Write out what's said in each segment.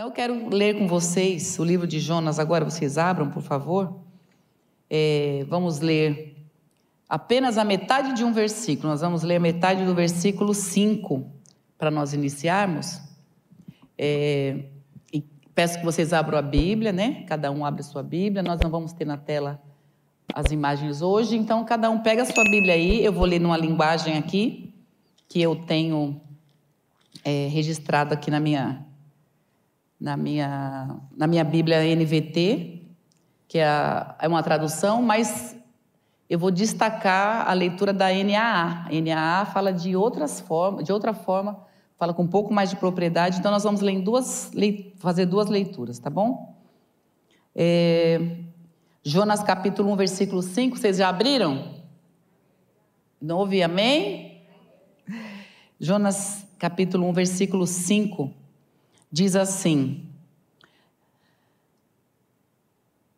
Então eu quero ler com vocês o livro de Jonas agora. Vocês abram, por favor. É, vamos ler apenas a metade de um versículo. Nós vamos ler a metade do versículo 5 para nós iniciarmos. É, e peço que vocês abram a Bíblia, né? Cada um abre a sua Bíblia. Nós não vamos ter na tela as imagens hoje, então cada um pega a sua Bíblia aí. Eu vou ler numa linguagem aqui que eu tenho é, registrado aqui na minha na minha na minha Bíblia NVT, que é, é uma tradução, mas eu vou destacar a leitura da NAA. A NAA fala de outras formas, de outra forma, fala com um pouco mais de propriedade. Então nós vamos ler duas, fazer duas leituras, tá bom? É, Jonas capítulo 1, versículo 5, vocês já abriram? Não ouvi, amém? Jonas capítulo 1, versículo 5 diz assim: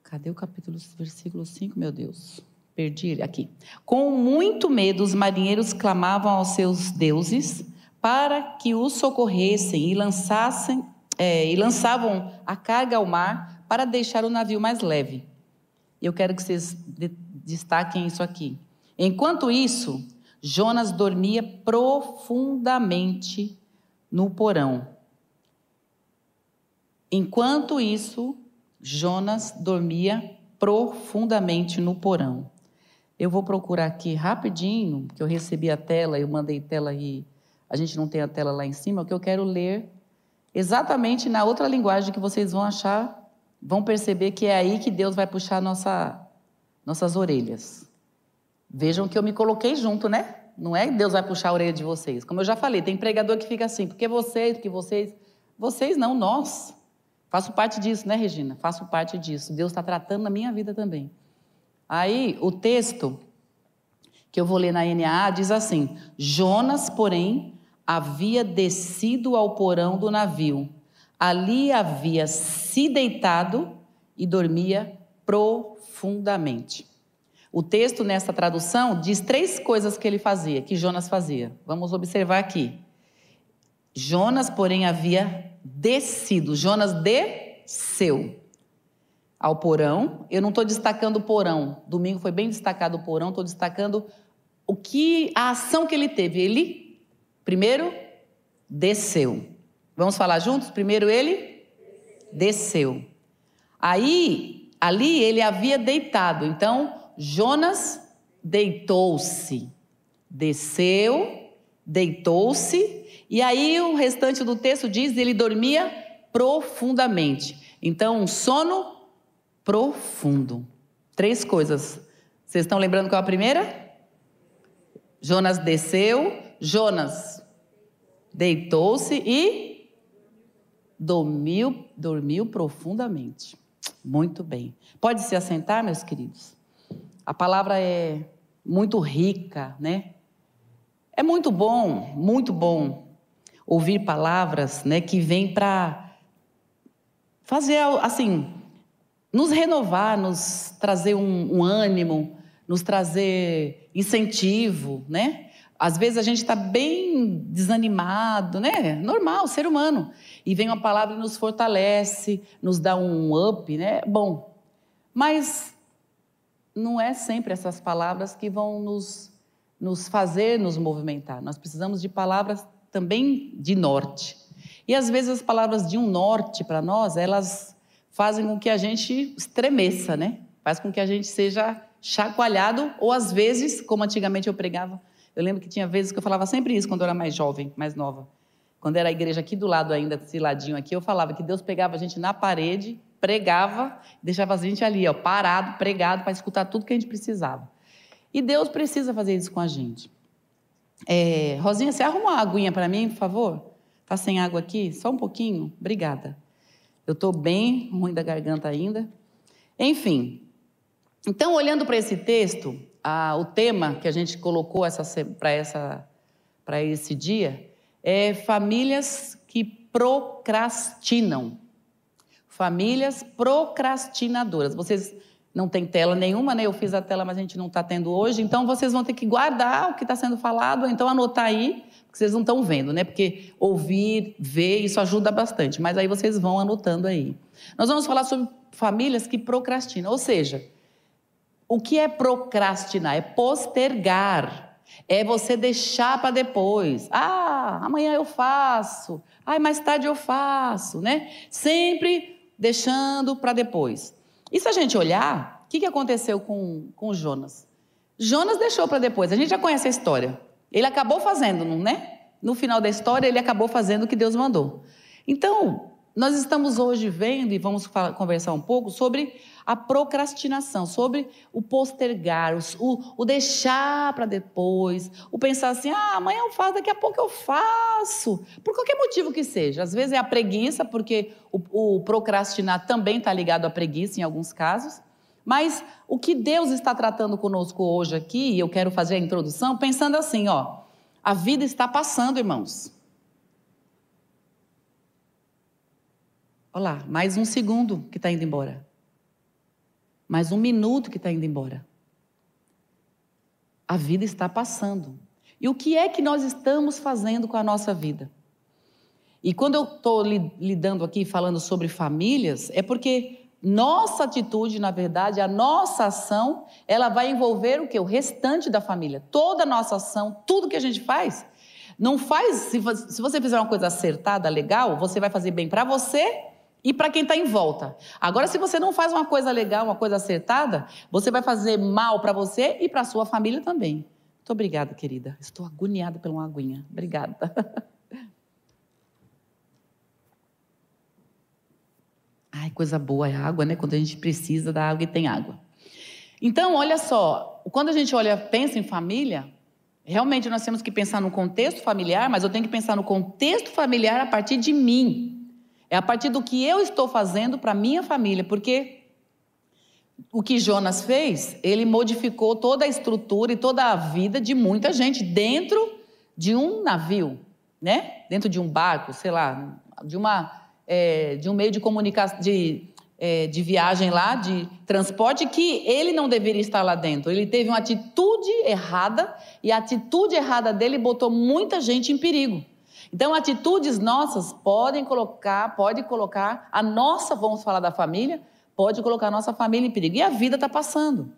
Cadê o capítulo, versículo 5, meu Deus? Perdi aqui. Com muito medo, os marinheiros clamavam aos seus deuses para que os socorressem e lançassem é, e lançavam a carga ao mar para deixar o navio mais leve. Eu quero que vocês destaquem isso aqui. Enquanto isso, Jonas dormia profundamente no porão. Enquanto isso, Jonas dormia profundamente no porão. Eu vou procurar aqui rapidinho, porque eu recebi a tela, eu mandei tela e a gente não tem a tela lá em cima, que eu quero ler exatamente na outra linguagem que vocês vão achar, vão perceber que é aí que Deus vai puxar nossa, nossas orelhas. Vejam que eu me coloquei junto, né? Não é Deus vai puxar a orelha de vocês. Como eu já falei, tem pregador que fica assim, porque vocês, porque vocês. Vocês não, nós. Faço parte disso, né, Regina? Faço parte disso. Deus está tratando na minha vida também. Aí, o texto que eu vou ler na NAA diz assim: Jonas, porém, havia descido ao porão do navio. Ali havia se deitado e dormia profundamente. O texto nessa tradução diz três coisas que ele fazia, que Jonas fazia. Vamos observar aqui. Jonas, porém, havia descido. Jonas desceu ao porão. Eu não estou destacando o porão. Domingo foi bem destacado o porão. Estou destacando o que a ação que ele teve. Ele primeiro desceu. Vamos falar juntos? Primeiro ele desceu. Aí ali ele havia deitado. Então Jonas deitou-se. Desceu, deitou-se, e aí o restante do texto diz: ele dormia profundamente. Então, um sono profundo. Três coisas. Vocês estão lembrando qual é a primeira? Jonas desceu, Jonas deitou-se e dormiu, dormiu profundamente. Muito bem. Pode se assentar, meus queridos. A palavra é muito rica, né? É muito bom, muito bom ouvir palavras, né, que vêm para fazer assim nos renovar, nos trazer um, um ânimo, nos trazer incentivo, né? Às vezes a gente está bem desanimado, né? Normal, ser humano. E vem uma palavra e nos fortalece, nos dá um up, né? Bom, mas não é sempre essas palavras que vão nos, nos fazer nos movimentar. Nós precisamos de palavras também de norte. E às vezes as palavras de um norte para nós, elas fazem com que a gente estremeça, né? Faz com que a gente seja chacoalhado, ou às vezes, como antigamente eu pregava, eu lembro que tinha vezes que eu falava sempre isso quando eu era mais jovem, mais nova. Quando era a igreja aqui do lado ainda, desse ladinho aqui, eu falava que Deus pegava a gente na parede, pregava, deixava a gente ali, ó, parado, pregado, para escutar tudo que a gente precisava. E Deus precisa fazer isso com a gente. É, Rosinha, você arruma uma aguinha para mim, por favor? Tá sem água aqui? Só um pouquinho? Obrigada. Eu estou bem ruim da garganta ainda. Enfim, então, olhando para esse texto, a, o tema que a gente colocou para esse dia é famílias que procrastinam. Famílias procrastinadoras. Vocês não têm tela nenhuma, né? Eu fiz a tela, mas a gente não está tendo hoje. Então, vocês vão ter que guardar o que está sendo falado, ou então anotar aí, que vocês não estão vendo, né? Porque ouvir, ver, isso ajuda bastante. Mas aí vocês vão anotando aí. Nós vamos falar sobre famílias que procrastinam. Ou seja, o que é procrastinar? É postergar. É você deixar para depois. Ah, amanhã eu faço. Ai, mais tarde eu faço, né? Sempre deixando para depois. E se a gente olhar, o que, que aconteceu com, com Jonas? Jonas deixou para depois. A gente já conhece a história. Ele acabou fazendo, não né? No final da história, ele acabou fazendo o que Deus mandou. Então, nós estamos hoje vendo e vamos falar, conversar um pouco sobre a procrastinação, sobre o postergar, o, o deixar para depois, o pensar assim: ah, amanhã eu faço, daqui a pouco eu faço, por qualquer motivo que seja. Às vezes é a preguiça, porque o, o procrastinar também está ligado à preguiça em alguns casos. Mas o que Deus está tratando conosco hoje aqui, e eu quero fazer a introdução pensando assim: ó, a vida está passando, irmãos. Olha lá, mais um segundo que está indo embora. Mais um minuto que está indo embora. A vida está passando. E o que é que nós estamos fazendo com a nossa vida? E quando eu estou lidando aqui falando sobre famílias, é porque nossa atitude, na verdade, a nossa ação, ela vai envolver o que? O restante da família. Toda a nossa ação, tudo que a gente faz. Não faz, se você fizer uma coisa acertada, legal, você vai fazer bem para você e para quem está em volta. Agora, se você não faz uma coisa legal, uma coisa acertada, você vai fazer mal para você e para sua família também. Muito obrigada, querida. Estou agoniada pela uma aguinha. Obrigada. Ai, coisa boa é água, né? Quando a gente precisa da água e tem água. Então, olha só, quando a gente olha, pensa em família, realmente nós temos que pensar no contexto familiar, mas eu tenho que pensar no contexto familiar a partir de mim. É a partir do que eu estou fazendo para minha família, porque o que Jonas fez, ele modificou toda a estrutura e toda a vida de muita gente dentro de um navio, né? Dentro de um barco, sei lá, de uma é, de um meio de comunicação, de, é, de viagem lá, de transporte, que ele não deveria estar lá dentro. Ele teve uma atitude errada e a atitude errada dele botou muita gente em perigo. Então, atitudes nossas podem colocar, pode colocar a nossa, vamos falar da família, pode colocar a nossa família em perigo. E a vida está passando.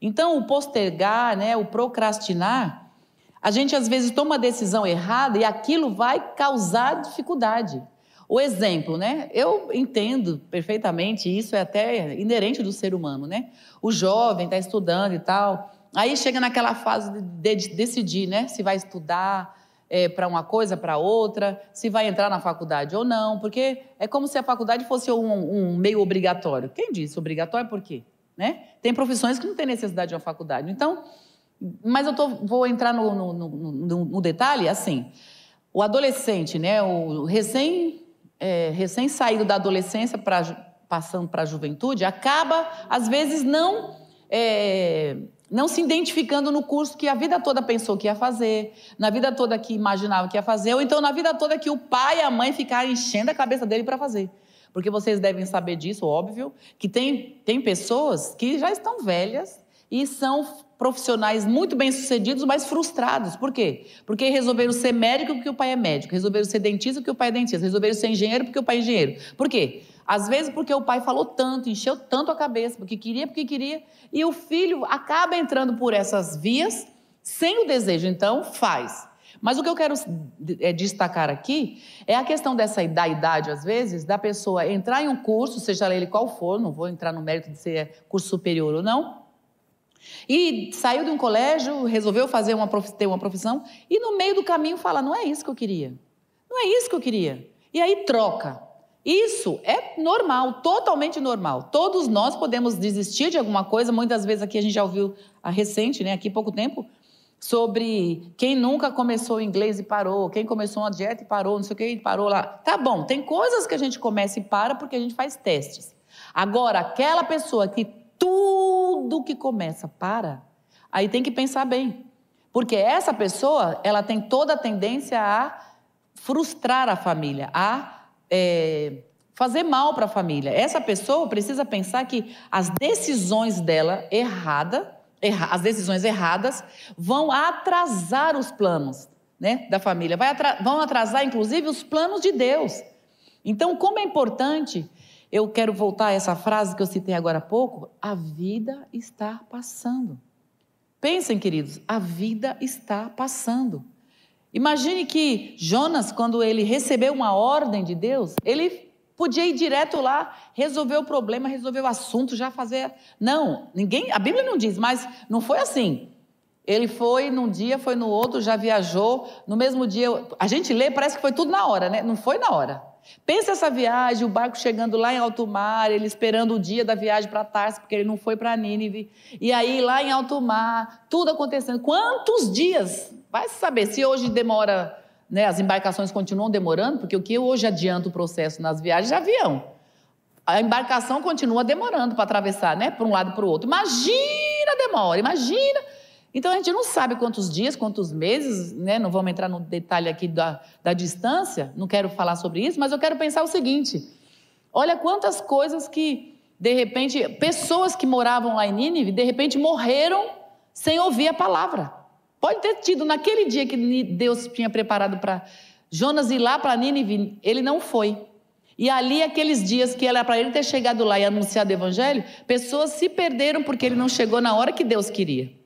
Então, o postergar, né, o procrastinar, a gente às vezes toma uma decisão errada e aquilo vai causar dificuldade. O exemplo, né? Eu entendo perfeitamente, isso é até inerente do ser humano, né? O jovem está estudando e tal, aí chega naquela fase de, de decidir, né? Se vai estudar, é, para uma coisa, para outra, se vai entrar na faculdade ou não, porque é como se a faculdade fosse um, um meio obrigatório. Quem disse obrigatório por quê? Né? Tem profissões que não têm necessidade de uma faculdade. Então, mas eu tô, vou entrar no, no, no, no, detalhe, assim, o adolescente, né, o recém, é, recém saído da adolescência pra, passando para a juventude, acaba, às vezes, não... É, não se identificando no curso que a vida toda pensou que ia fazer, na vida toda que imaginava que ia fazer, ou então na vida toda que o pai e a mãe ficaram enchendo a cabeça dele para fazer. Porque vocês devem saber disso, óbvio, que tem, tem pessoas que já estão velhas e são profissionais muito bem-sucedidos, mas frustrados. Por quê? Porque resolveram ser médico porque o pai é médico, resolveram ser dentista porque o pai é dentista, resolveram ser engenheiro porque o pai é engenheiro. Por quê? Às vezes porque o pai falou tanto, encheu tanto a cabeça, porque queria, porque queria, e o filho acaba entrando por essas vias sem o desejo, então faz. Mas o que eu quero é, destacar aqui é a questão dessa da idade, às vezes, da pessoa entrar em um curso, seja ele qual for, não vou entrar no mérito de ser curso superior ou não, e saiu de um colégio, resolveu fazer uma, ter uma profissão, e no meio do caminho fala: não é isso que eu queria, não é isso que eu queria. E aí troca. Isso é normal, totalmente normal. Todos nós podemos desistir de alguma coisa. Muitas vezes aqui a gente já ouviu a recente, né, aqui pouco tempo, sobre quem nunca começou inglês e parou, quem começou uma dieta e parou, não sei o que, e parou lá. Tá bom, tem coisas que a gente começa e para porque a gente faz testes. Agora, aquela pessoa que tudo que começa para, aí tem que pensar bem. Porque essa pessoa, ela tem toda a tendência a frustrar a família, a é, fazer mal para a família. Essa pessoa precisa pensar que as decisões dela errada, erra, as decisões erradas vão atrasar os planos né, da família, atra vão atrasar, inclusive, os planos de Deus. Então, como é importante, eu quero voltar a essa frase que eu citei agora há pouco: a vida está passando. Pensem, queridos, a vida está passando. Imagine que Jonas, quando ele recebeu uma ordem de Deus, ele podia ir direto lá, resolver o problema, resolver o assunto, já fazer. Não, ninguém, a Bíblia não diz, mas não foi assim. Ele foi num dia, foi no outro, já viajou. No mesmo dia, a gente lê, parece que foi tudo na hora, né? Não foi na hora. Pensa essa viagem, o barco chegando lá em alto mar, ele esperando o dia da viagem para Tarso, porque ele não foi para Nínive. E aí, lá em alto mar, tudo acontecendo. Quantos dias? Vai saber se hoje demora, né? As embarcações continuam demorando, porque o que hoje adianta o processo nas viagens é avião. A embarcação continua demorando para atravessar, né? Para um lado para o outro. Imagina a demora, imagina então a gente não sabe quantos dias, quantos meses, né? não vamos entrar no detalhe aqui da, da distância, não quero falar sobre isso, mas eu quero pensar o seguinte: olha quantas coisas que, de repente, pessoas que moravam lá em Nínive, de repente morreram sem ouvir a palavra. Pode ter tido naquele dia que Deus tinha preparado para Jonas ir lá para Nínive, ele não foi. E ali, aqueles dias que era para ele ter chegado lá e anunciado o evangelho, pessoas se perderam porque ele não chegou na hora que Deus queria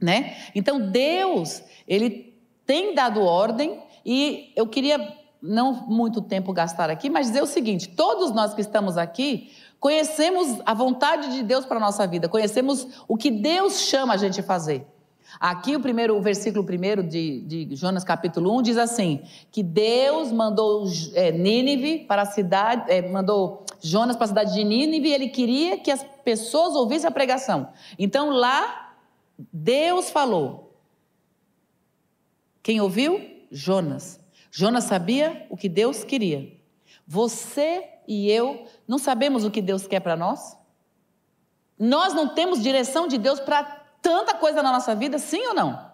né? Então Deus, ele tem dado ordem e eu queria não muito tempo gastar aqui, mas dizer o seguinte: todos nós que estamos aqui conhecemos a vontade de Deus para a nossa vida, conhecemos o que Deus chama a gente a fazer. Aqui o primeiro, o versículo primeiro de, de Jonas capítulo 1 diz assim: que Deus mandou é, Nínive para a cidade, é, mandou Jonas para a cidade de Nínive e ele queria que as pessoas ouvissem a pregação. Então lá Deus falou. Quem ouviu? Jonas. Jonas sabia o que Deus queria. Você e eu não sabemos o que Deus quer para nós? Nós não temos direção de Deus para tanta coisa na nossa vida, sim ou não?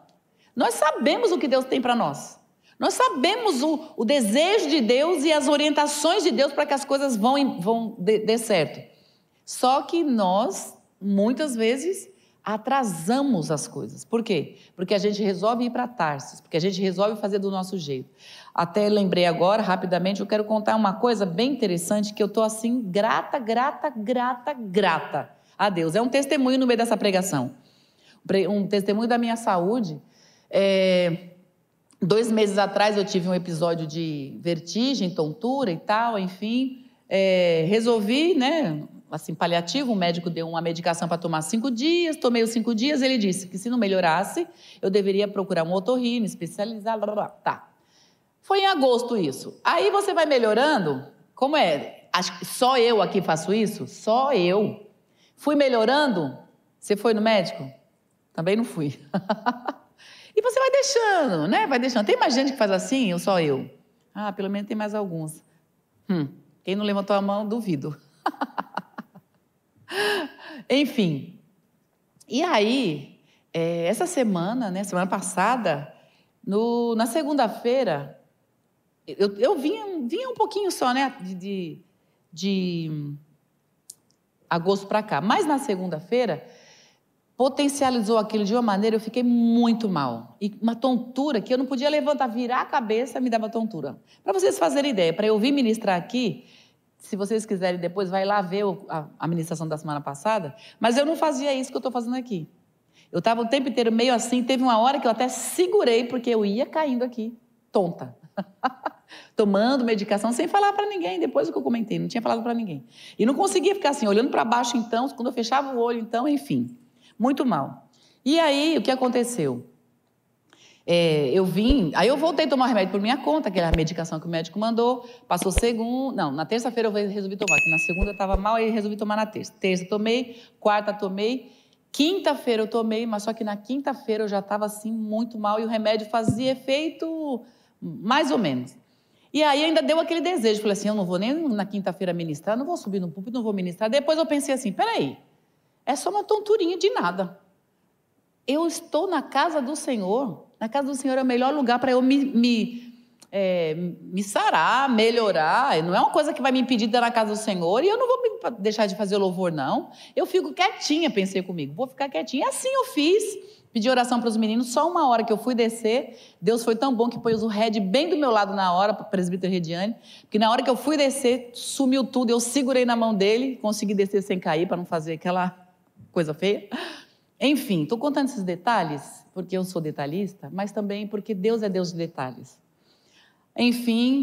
Nós sabemos o que Deus tem para nós. Nós sabemos o, o, desejo de Deus e as orientações de Deus para que as coisas vão, vão dê certo. Só que nós, muitas vezes, atrasamos as coisas. Por quê? Porque a gente resolve ir para Tarsis, porque a gente resolve fazer do nosso jeito. Até lembrei agora, rapidamente, eu quero contar uma coisa bem interessante que eu estou assim, grata, grata, grata, grata a Deus. É um testemunho no meio dessa pregação. Um testemunho da minha saúde. É, dois meses atrás eu tive um episódio de vertigem, tontura e tal, enfim. É, resolvi, né, assim, paliativo, o médico deu uma medicação para tomar cinco dias, tomei os cinco dias, ele disse que se não melhorasse, eu deveria procurar um otorrino especializado, blá, blá. Tá. Foi em agosto isso. Aí você vai melhorando, como é? Só eu aqui faço isso? Só eu. Fui melhorando? Você foi no médico? Também não fui. e você vai deixando, né? Vai deixando. Tem mais gente que faz assim ou só eu? Ah, pelo menos tem mais alguns. Hum, quem não levantou a mão, duvido. Enfim. E aí, é, essa semana, né, semana passada, no, na segunda-feira, eu, eu vinha, vinha um pouquinho só, né, de, de, de agosto para cá. Mas na segunda-feira, potencializou aquilo de uma maneira, eu fiquei muito mal. E uma tontura que eu não podia levantar, virar a cabeça, me dava tontura. Para vocês fazerem ideia, para eu vir ministrar aqui, se vocês quiserem depois, vai lá ver a administração da semana passada. Mas eu não fazia isso que eu estou fazendo aqui. Eu estava o tempo inteiro meio assim. Teve uma hora que eu até segurei, porque eu ia caindo aqui, tonta. Tomando medicação sem falar para ninguém. Depois do que eu comentei, não tinha falado para ninguém. E não conseguia ficar assim, olhando para baixo, então. Quando eu fechava o olho, então, enfim. Muito mal. E aí, o que aconteceu? É, eu vim, aí eu voltei a tomar remédio por minha conta, aquela medicação que o médico mandou. Passou segunda, não, na terça-feira eu resolvi tomar, na segunda eu estava mal, aí resolvi tomar na terça. Terça tomei, quarta tomei, quinta-feira eu tomei, mas só que na quinta-feira eu já estava assim muito mal e o remédio fazia efeito mais ou menos. E aí ainda deu aquele desejo, falei assim, eu não vou nem na quinta-feira ministrar, não vou subir no púlpito, não vou ministrar. Depois eu pensei assim, peraí, é só uma tonturinha de nada. Eu estou na casa do Senhor, na casa do Senhor é o melhor lugar para eu me, me, é, me sarar, melhorar. Não é uma coisa que vai me impedir de estar na casa do Senhor e eu não vou deixar de fazer louvor, não. Eu fico quietinha, pensei comigo, vou ficar quietinha. E assim eu fiz. Pedi oração para os meninos, só uma hora que eu fui descer, Deus foi tão bom que pôs o Red bem do meu lado na hora, para o presbítero Rediane, porque na hora que eu fui descer, sumiu tudo, eu segurei na mão dele, consegui descer sem cair, para não fazer aquela coisa feia. Enfim, estou contando esses detalhes, porque eu sou detalhista, mas também porque Deus é Deus de detalhes. Enfim,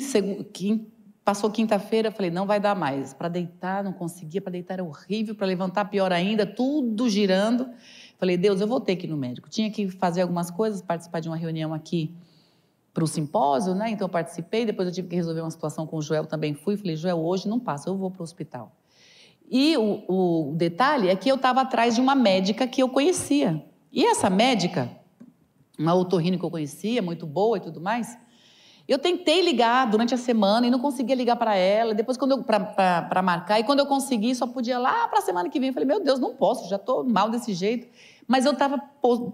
passou quinta-feira, falei, não vai dar mais. Para deitar, não conseguia, para deitar era horrível, para levantar, pior ainda, tudo girando. Falei, Deus, eu vou ter que ir no médico. Tinha que fazer algumas coisas, participar de uma reunião aqui para o simpósio, né? Então eu participei, depois eu tive que resolver uma situação com o Joel, também fui. Falei, Joel, hoje não passa, eu vou para o hospital. E o, o detalhe é que eu estava atrás de uma médica que eu conhecia. E essa médica, uma otorrino que eu conhecia, muito boa e tudo mais, eu tentei ligar durante a semana e não conseguia ligar para ela. Depois, quando para marcar, e quando eu consegui, só podia lá para a semana que vem. Eu falei, meu Deus, não posso, já estou mal desse jeito. Mas eu estava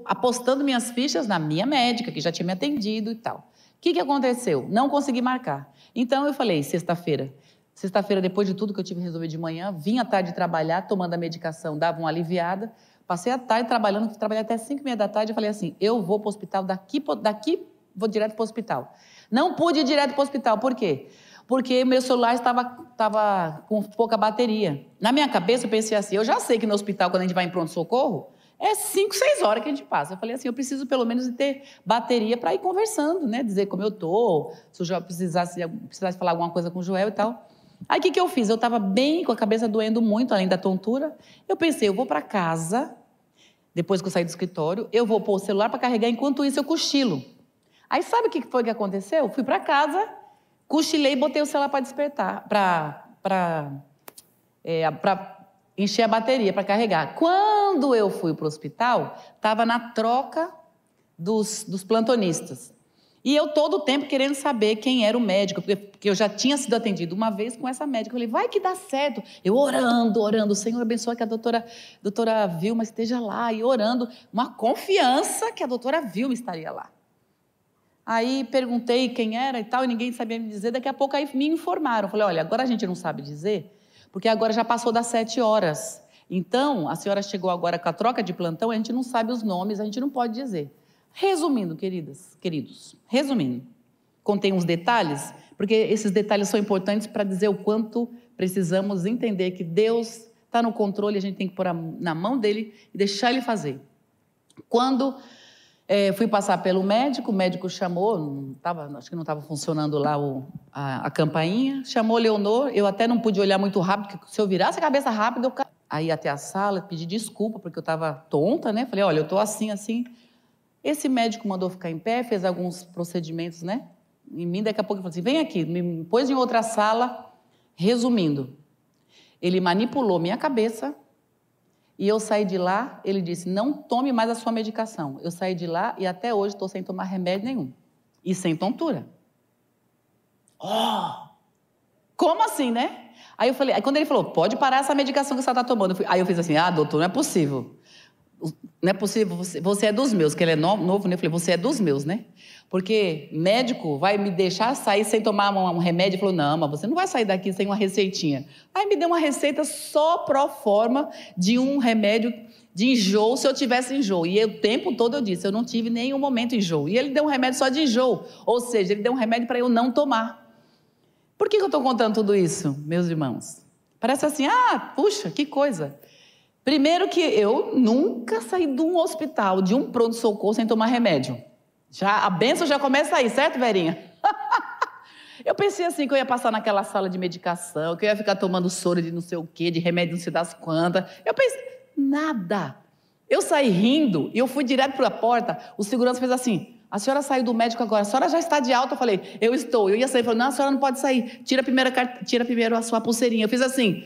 apostando minhas fichas na minha médica, que já tinha me atendido e tal. O que, que aconteceu? Não consegui marcar. Então eu falei, sexta-feira. Sexta-feira, depois de tudo que eu tive que resolver de manhã, vim à tarde trabalhar, tomando a medicação, dava uma aliviada. Passei a tarde trabalhando, trabalhei até 5 e meia da tarde. Eu falei assim: eu vou para o hospital, daqui, daqui vou direto para o hospital. Não pude ir direto para o hospital. Por quê? Porque meu celular estava, estava com pouca bateria. Na minha cabeça, eu pensei assim: eu já sei que no hospital, quando a gente vai em pronto-socorro, é 5, 6 horas que a gente passa. Eu falei assim: eu preciso pelo menos ter bateria para ir conversando, né? Dizer como eu estou, se o Joel precisasse, precisasse falar alguma coisa com o Joel e tal. Aí o que, que eu fiz? Eu estava bem, com a cabeça doendo muito, além da tontura. Eu pensei: eu vou para casa, depois que eu sair do escritório, eu vou pôr o celular para carregar, enquanto isso eu cochilo. Aí sabe o que foi que aconteceu? Fui para casa, cochilei e botei o celular para despertar, para é, encher a bateria, para carregar. Quando eu fui para o hospital, estava na troca dos, dos plantonistas. E eu todo o tempo querendo saber quem era o médico, porque, eu já tinha sido atendido uma vez com essa médica. Eu falei, vai que dá certo. Eu orando, orando, o Senhor abençoe que a doutora, doutora Vilma esteja lá, e orando, uma confiança que a doutora Vilma estaria lá. Aí perguntei quem era e tal, e ninguém sabia me dizer. Daqui a pouco aí me informaram. falei, olha, agora a gente não sabe dizer, porque agora já passou das sete horas. Então, a senhora chegou agora com a troca de plantão, a gente não sabe os nomes, a gente não pode dizer. Resumindo, queridas, queridos, resumindo, contei uns detalhes, porque esses detalhes são importantes para dizer o quanto precisamos entender que Deus está no controle, a gente tem que pôr na mão dele e deixar ele fazer. Quando é, fui passar pelo médico, o médico chamou, tava, acho que não estava funcionando lá o, a, a, campainha, chamou Leonor, eu até não pude olhar muito rápido, porque se eu virasse a cabeça rápido, eu. Aí até a sala, pedi desculpa, porque eu estava tonta, né? Falei, olha, eu estou assim, assim. Esse médico mandou ficar em pé, fez alguns procedimentos, né? Em mim, daqui a pouco ele falou assim, vem aqui, me pôs em outra sala, resumindo. Ele manipulou minha cabeça, e eu saí de lá, ele disse: não tome mais a sua medicação. Eu saí de lá e até hoje estou sem tomar remédio nenhum. E sem tontura. Oh! Como assim, né? Aí eu falei, aí quando ele falou, pode parar essa medicação que você está tomando. Eu fui, aí eu fiz assim, ah, doutor, não é possível. Não é possível, você, você é dos meus, que ele é novo, né? Eu falei, você é dos meus, né? Porque médico vai me deixar sair sem tomar um remédio? Ele falou, não, mas você não vai sair daqui sem uma receitinha. Aí me deu uma receita só pro forma de um remédio de enjoo, se eu tivesse enjoo. E o tempo todo eu disse, eu não tive nenhum momento enjoo. E ele deu um remédio só de enjoo. Ou seja, ele deu um remédio para eu não tomar. Por que eu estou contando tudo isso, meus irmãos? Parece assim, ah, puxa, que coisa. Primeiro que eu nunca saí de um hospital, de um pronto-socorro sem tomar remédio. Já, a benção já começa aí, certo, Verinha? eu pensei assim, que eu ia passar naquela sala de medicação, que eu ia ficar tomando soro de não sei o quê, de remédio não sei das quantas. Eu pensei, nada. Eu saí rindo e eu fui direto para a porta. O segurança fez assim: a senhora saiu do médico agora, a senhora já está de alta. Eu falei, eu estou. Eu ia sair, falou, não, a senhora não pode sair. Tira, a primeira, tira primeiro a sua pulseirinha. Eu fiz assim.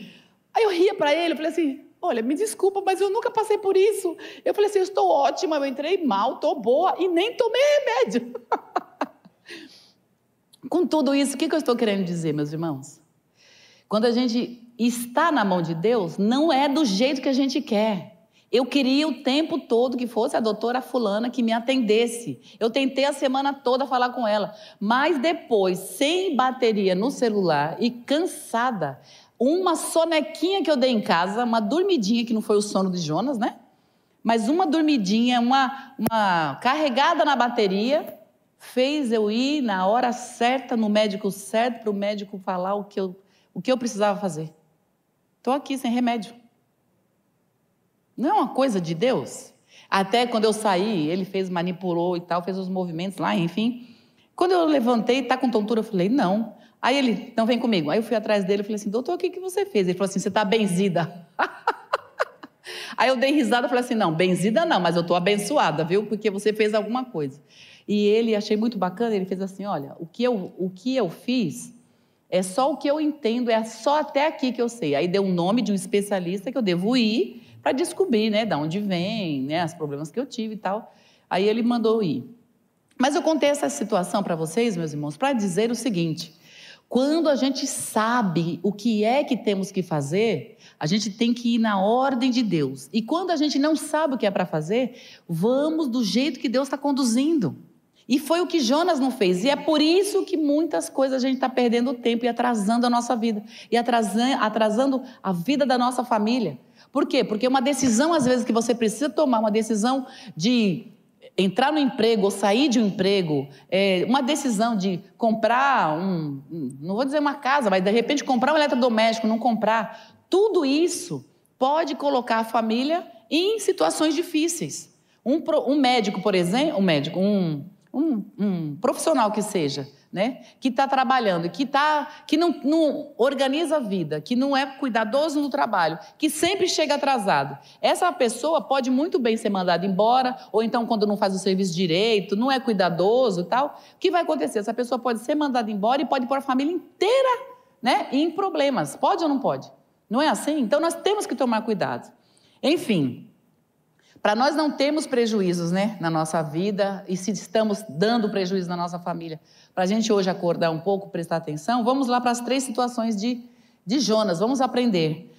Aí eu ria para ele, eu falei assim, Olha, me desculpa, mas eu nunca passei por isso. Eu falei assim: eu estou ótima, eu entrei mal, estou boa e nem tomei remédio. Com tudo isso, o que eu estou querendo dizer, meus irmãos? Quando a gente está na mão de Deus, não é do jeito que a gente quer. Eu queria o tempo todo que fosse a doutora Fulana que me atendesse. Eu tentei a semana toda falar com ela, mas depois, sem bateria no celular e cansada, uma sonequinha que eu dei em casa, uma dormidinha que não foi o sono de Jonas, né? Mas uma dormidinha, uma, uma carregada na bateria, fez eu ir na hora certa, no médico certo, para o médico falar o que, eu, o que eu precisava fazer. Estou aqui sem remédio. Não é uma coisa de Deus? Até quando eu saí, ele fez, manipulou e tal, fez os movimentos lá, enfim. Quando eu levantei, tá com tontura, eu falei, não. Aí ele, não vem comigo. Aí eu fui atrás dele e falei assim, doutor, o que, que você fez? Ele falou assim, você está benzida. Aí eu dei risada e falei assim: não, benzida não, mas eu estou abençoada, viu? Porque você fez alguma coisa. E ele, achei muito bacana, ele fez assim: olha, o que eu, o que eu fiz é só o que eu entendo, é só até aqui que eu sei. Aí deu o um nome de um especialista que eu devo ir para descobrir, né, de onde vem, né, os problemas que eu tive e tal. Aí ele mandou ir. Mas eu contei essa situação para vocês, meus irmãos, para dizer o seguinte: quando a gente sabe o que é que temos que fazer, a gente tem que ir na ordem de Deus. E quando a gente não sabe o que é para fazer, vamos do jeito que Deus está conduzindo. E foi o que Jonas não fez. E é por isso que muitas coisas a gente está perdendo tempo e atrasando a nossa vida. E atrasando, atrasando a vida da nossa família. Por quê? Porque uma decisão, às vezes, que você precisa tomar, uma decisão de entrar no emprego ou sair de um emprego, é, uma decisão de comprar um, não vou dizer uma casa, mas de repente comprar um eletrodoméstico, não comprar, tudo isso pode colocar a família em situações difíceis. Um, um médico, por exemplo, um médico, um, um, um profissional que seja, né? que está trabalhando, que, tá, que não, não, organiza a vida, que não é cuidadoso no trabalho, que sempre chega atrasado. Essa pessoa pode muito bem ser mandada embora, ou então, quando não faz o serviço direito, não é cuidadoso e tal. O que vai acontecer? Essa pessoa pode ser mandada embora e pode pôr a família inteira né, em problemas. Pode ou não pode? Não é assim? Então, nós temos que tomar cuidado. Enfim, para nós não termos prejuízos né, na nossa vida e se estamos dando prejuízo na nossa família, para a gente hoje acordar um pouco, prestar atenção, vamos lá para as três situações de, de Jonas, vamos aprender.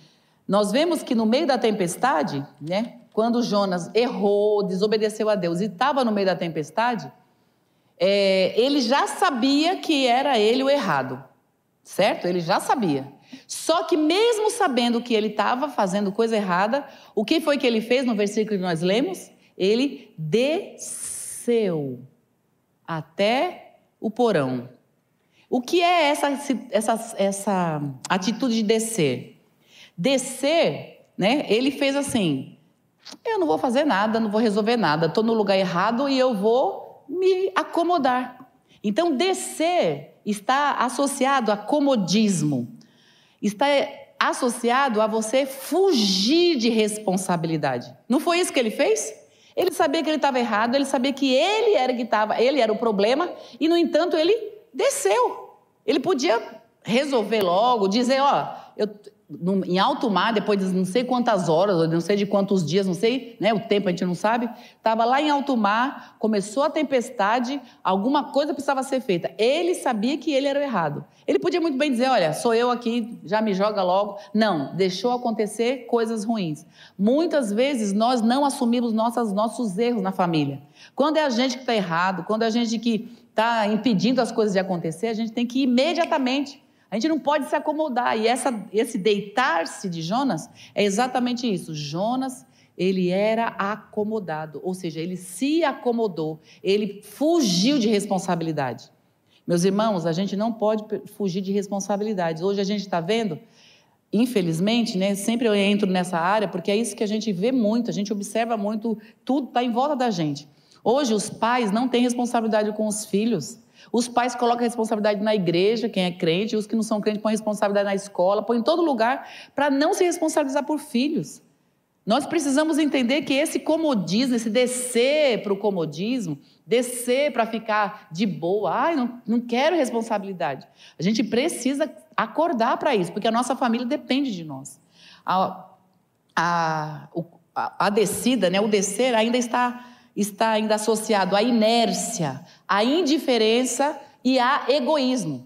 Nós vemos que no meio da tempestade, né, quando Jonas errou, desobedeceu a Deus e estava no meio da tempestade, é, ele já sabia que era ele o errado, certo? Ele já sabia. Só que, mesmo sabendo que ele estava fazendo coisa errada, o que foi que ele fez no versículo que nós lemos? Ele desceu até o porão. O que é essa, essa, essa atitude de descer? Descer, né? Ele fez assim: eu não vou fazer nada, não vou resolver nada, estou no lugar errado e eu vou me acomodar. Então, descer está associado a comodismo está associado a você fugir de responsabilidade. Não foi isso que ele fez? Ele sabia que ele estava errado, ele sabia que ele era que estava, ele era o problema, e no entanto ele desceu. Ele podia resolver logo, dizer, ó, eu, em alto mar, depois de não sei quantas horas, não sei de quantos dias, não sei, né, o tempo a gente não sabe, estava lá em alto mar, começou a tempestade, alguma coisa precisava ser feita. Ele sabia que ele era o errado. Ele podia muito bem dizer, olha, sou eu aqui, já me joga logo. Não, deixou acontecer coisas ruins. Muitas vezes nós não assumimos nossas, nossos erros na família. Quando é a gente que está errado, quando é a gente que está impedindo as coisas de acontecer, a gente tem que imediatamente a gente não pode se acomodar. E essa, esse deitar-se de Jonas é exatamente isso. Jonas, ele era acomodado, ou seja, ele se acomodou, ele fugiu de responsabilidade. Meus irmãos, a gente não pode fugir de responsabilidades. Hoje a gente está vendo, infelizmente, né, sempre eu entro nessa área, porque é isso que a gente vê muito, a gente observa muito, tudo está em volta da gente. Hoje os pais não têm responsabilidade com os filhos. Os pais colocam a responsabilidade na igreja, quem é crente, os que não são crentes põem responsabilidade na escola, põem em todo lugar, para não se responsabilizar por filhos. Nós precisamos entender que esse comodismo, esse descer para o comodismo, descer para ficar de boa, ai, não, não quero responsabilidade. A gente precisa acordar para isso, porque a nossa família depende de nós. A, a, a, a descida, né, o descer ainda está está ainda associado à inércia, à indiferença e a egoísmo.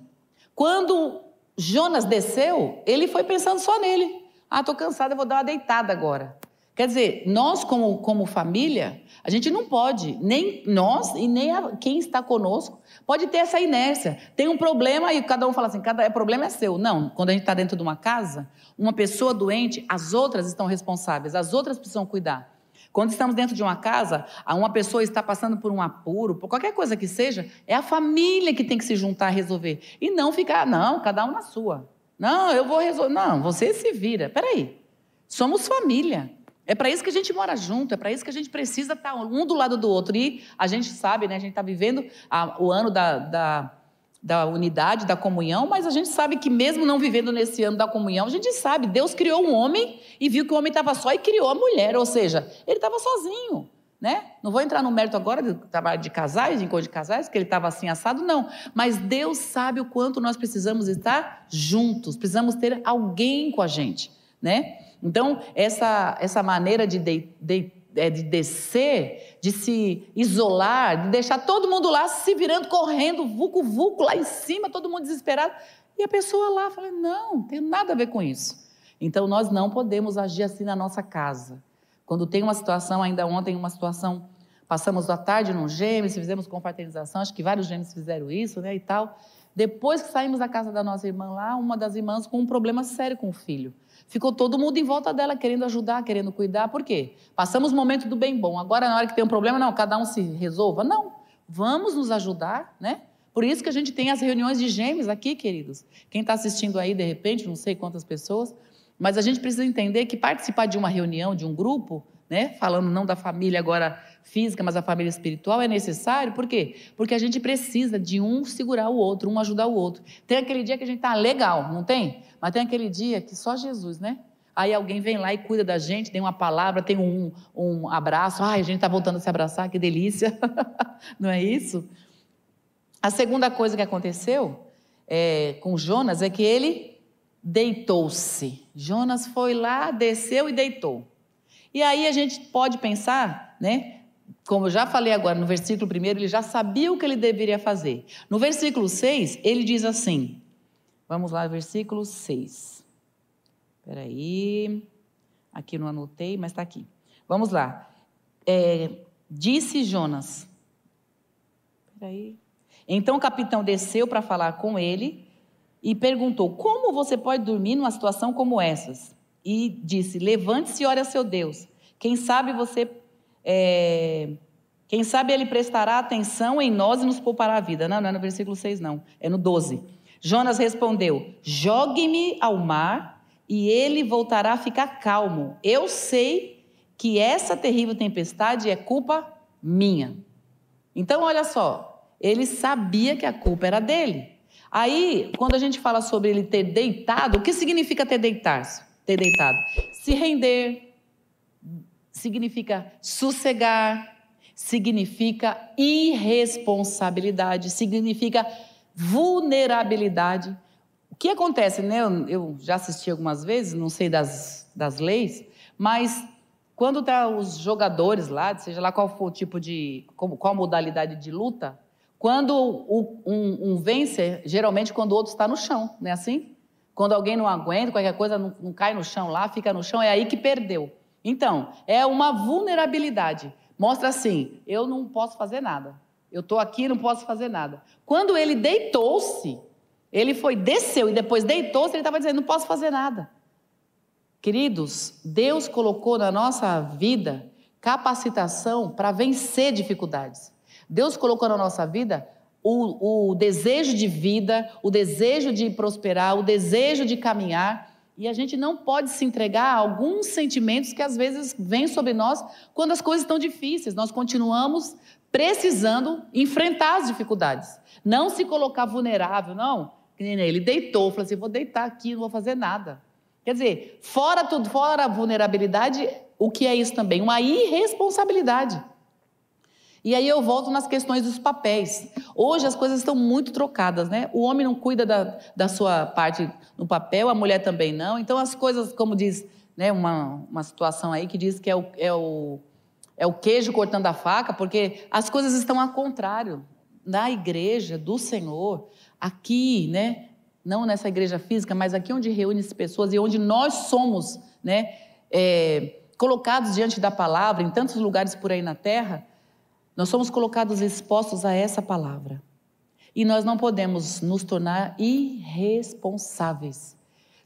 Quando Jonas desceu, ele foi pensando só nele. Ah, estou cansado, eu vou dar uma deitada agora. Quer dizer, nós como, como família, a gente não pode, nem nós e nem a, quem está conosco, pode ter essa inércia. Tem um problema e cada um fala assim, cada problema é seu. Não, quando a gente está dentro de uma casa, uma pessoa doente, as outras estão responsáveis, as outras precisam cuidar. Quando estamos dentro de uma casa, uma pessoa está passando por um apuro, por qualquer coisa que seja, é a família que tem que se juntar a resolver. E não ficar, não, cada um na sua. Não, eu vou resolver. Não, você se vira. Peraí. Somos família. É para isso que a gente mora junto, é para isso que a gente precisa estar um do lado do outro. E a gente sabe, né? A gente está vivendo a, o ano da, da, da, unidade, da comunhão, mas a gente sabe que mesmo não vivendo nesse ano da comunhão, a gente sabe, Deus criou um homem e viu que o homem estava só e criou a mulher, ou seja, ele estava sozinho. Né? Não vou entrar no mérito agora do trabalho de casais, de encontro de casais, que ele estava assim assado, não. Mas Deus sabe o quanto nós precisamos estar juntos, precisamos ter alguém com a gente, né? Então, essa, essa maneira de, de, de, é, de descer, de se isolar, de deixar todo mundo lá se virando, correndo, vucu-vucu lá em cima, todo mundo desesperado. E a pessoa lá fala: não, tem nada a ver com isso. Então, nós não podemos agir assim na nossa casa. Quando tem uma situação, ainda ontem, uma situação, passamos a tarde num gêmeos, fizemos confraternização, acho que vários gêmeos fizeram isso, né, e tal. Depois que saímos da casa da nossa irmã lá, uma das irmãs com um problema sério com o filho. Ficou todo mundo em volta dela querendo ajudar, querendo cuidar. Por quê? Passamos o momento do bem bom. Agora, na hora que tem um problema, não, cada um se resolva. Não. Vamos nos ajudar, né? Por isso que a gente tem as reuniões de gêmeos aqui, queridos. Quem está assistindo aí, de repente, não sei quantas pessoas, mas a gente precisa entender que participar de uma reunião, de um grupo, né? Falando não da família agora física, mas a família espiritual é necessário. Por quê? Porque a gente precisa de um segurar o outro, um ajudar o outro. Tem aquele dia que a gente tá legal, não tem? Mas tem aquele dia que só Jesus, né? Aí alguém vem lá e cuida da gente, tem uma palavra, tem um, um abraço. Ai, a gente está voltando a se abraçar, que delícia. Não é isso? A segunda coisa que aconteceu é, com Jonas é que ele deitou-se. Jonas foi lá, desceu e deitou. E aí a gente pode pensar, né? Como eu já falei agora no versículo primeiro, ele já sabia o que ele deveria fazer. No versículo 6, ele diz assim: Vamos lá, versículo 6. Espera aí. Aqui não anotei, mas está aqui. Vamos lá. É, disse Jonas. Espera aí. Então o capitão desceu para falar com ele e perguntou: Como você pode dormir numa situação como essas? E disse: Levante-se e ore a seu Deus. Quem sabe você. É, quem sabe ele prestará atenção em nós e nos poupará a vida. Não, não é no versículo 6, não. É no 12. Jonas respondeu: Jogue-me ao mar e ele voltará a ficar calmo. Eu sei que essa terrível tempestade é culpa minha. Então, olha só, ele sabia que a culpa era dele. Aí, quando a gente fala sobre ele ter deitado, o que significa ter deitado? Ter deitado? Se render, significa sossegar, significa irresponsabilidade, significa vulnerabilidade. O que acontece, né? Eu, eu já assisti algumas vezes, não sei das, das leis, mas quando tá os jogadores lá, seja lá qual for o tipo de, qual modalidade de luta, quando o, um, um, vence, geralmente quando o outro está no chão, não é assim? Quando alguém não aguenta, qualquer coisa não, não cai no chão lá, fica no chão, é aí que perdeu. Então, é uma vulnerabilidade. Mostra assim: eu não posso fazer nada. Eu estou aqui, não posso fazer nada. Quando ele deitou-se, ele foi, desceu e depois deitou-se, ele estava dizendo: não posso fazer nada. Queridos, Deus colocou na nossa vida capacitação para vencer dificuldades. Deus colocou na nossa vida o, o, desejo de vida, o desejo de prosperar, o desejo de caminhar. E a gente não pode se entregar a alguns sentimentos que às vezes vêm sobre nós quando as coisas estão difíceis. Nós continuamos precisando enfrentar as dificuldades. Não se colocar vulnerável, não. Ele deitou, falou assim: vou deitar aqui, não vou fazer nada. Quer dizer, fora tudo, fora a vulnerabilidade, o que é isso também? Uma irresponsabilidade. E aí eu volto nas questões dos papéis. Hoje as coisas estão muito trocadas, né? O homem não cuida da, da sua parte no papel, a mulher também não. Então as coisas, como diz né, uma, uma situação aí que diz que é o, é o é o queijo cortando a faca, porque as coisas estão ao contrário. Na igreja do Senhor, aqui, né? Não nessa igreja física, mas aqui onde reúne-se pessoas e onde nós somos, né? É, colocados diante da palavra, em tantos lugares por aí na terra, nós somos colocados expostos a essa palavra. E nós não podemos nos tornar irresponsáveis.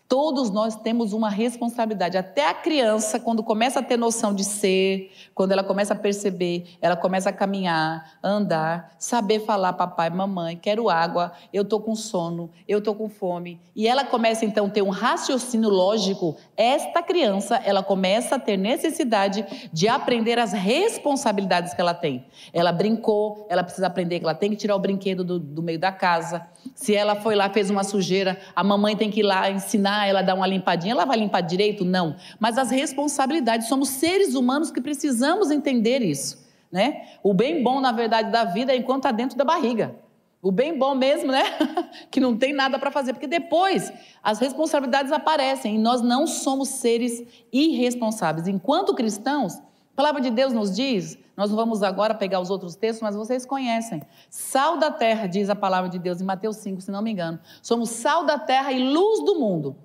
Todos nós temos uma responsabilidade. Até a criança, quando começa a ter noção de ser, quando ela começa a perceber, ela começa a caminhar, andar, saber falar, papai, mamãe, quero água, eu estou com sono, eu estou com fome. E ela começa então a ter um raciocínio lógico. Esta criança, ela começa a ter necessidade de aprender as responsabilidades que ela tem. Ela brincou, ela precisa aprender que ela tem que tirar o brinquedo do, do meio da casa. Se ela foi lá, fez uma sujeira, a mamãe tem que ir lá ensinar ela dá uma limpadinha, ela vai limpar direito? Não. Mas as responsabilidades, somos seres humanos que precisamos entender isso. Né? O bem bom, na verdade, da vida é enquanto está dentro da barriga. O bem bom mesmo, né? que não tem nada para fazer, porque depois as responsabilidades aparecem e nós não somos seres irresponsáveis. Enquanto cristãos, a palavra de Deus nos diz, nós não vamos agora pegar os outros textos, mas vocês conhecem. Sal da terra, diz a palavra de Deus em Mateus 5, se não me engano. Somos sal da terra e luz do mundo.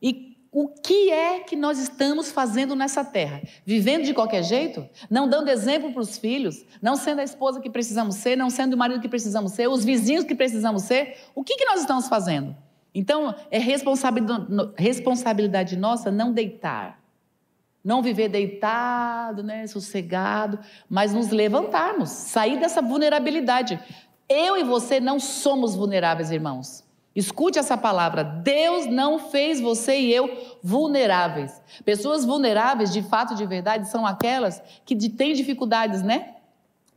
E o que é que nós estamos fazendo nessa terra? Vivendo de qualquer jeito? Não dando exemplo para os filhos? Não sendo a esposa que precisamos ser? Não sendo o marido que precisamos ser? Os vizinhos que precisamos ser? O que, que nós estamos fazendo? Então, é responsabilidade nossa não deitar. Não viver deitado, né, sossegado, mas nos levantarmos, sair dessa vulnerabilidade. Eu e você não somos vulneráveis, irmãos. Escute essa palavra. Deus não fez você e eu vulneráveis. Pessoas vulneráveis, de fato, de verdade, são aquelas que têm dificuldades, né?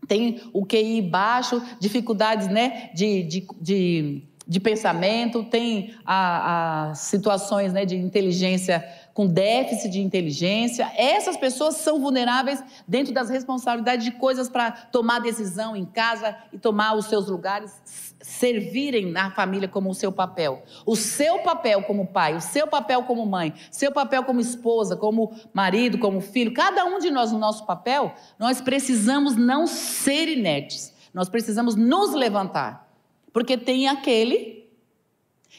Tem o QI baixo, dificuldades, né? De, de, de, de pensamento, tem as situações né, de inteligência com déficit de inteligência. Essas pessoas são vulneráveis dentro das responsabilidades de coisas para tomar decisão em casa e tomar os seus lugares servirem na família como o seu papel. O seu papel como pai, o seu papel como mãe, seu papel como esposa, como marido, como filho, cada um de nós no nosso papel, nós precisamos não ser inertes. Nós precisamos nos levantar. Porque tem aquele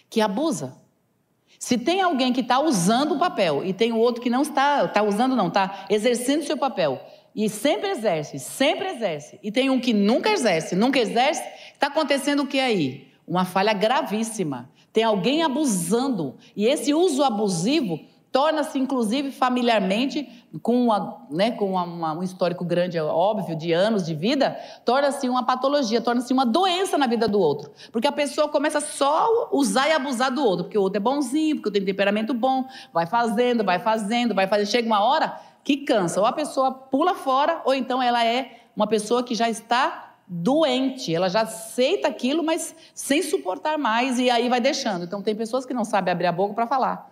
que abusa. Se tem alguém que está usando o papel e tem o outro que não está, está usando não, está exercendo o seu papel, e sempre exerce, sempre exerce. E tem um que nunca exerce, nunca exerce. Está acontecendo o que aí? Uma falha gravíssima. Tem alguém abusando. E esse uso abusivo torna-se, inclusive, familiarmente, com, uma, né, com uma, um histórico grande, é óbvio, de anos de vida, torna-se uma patologia, torna-se uma doença na vida do outro. Porque a pessoa começa só a usar e abusar do outro, porque o outro é bonzinho, porque tem temperamento bom, vai fazendo, vai fazendo, vai fazendo. Chega uma hora que cansa. Ou a pessoa pula fora, ou então ela é uma pessoa que já está doente, ela já aceita aquilo, mas sem suportar mais e aí vai deixando. Então tem pessoas que não sabem abrir a boca para falar.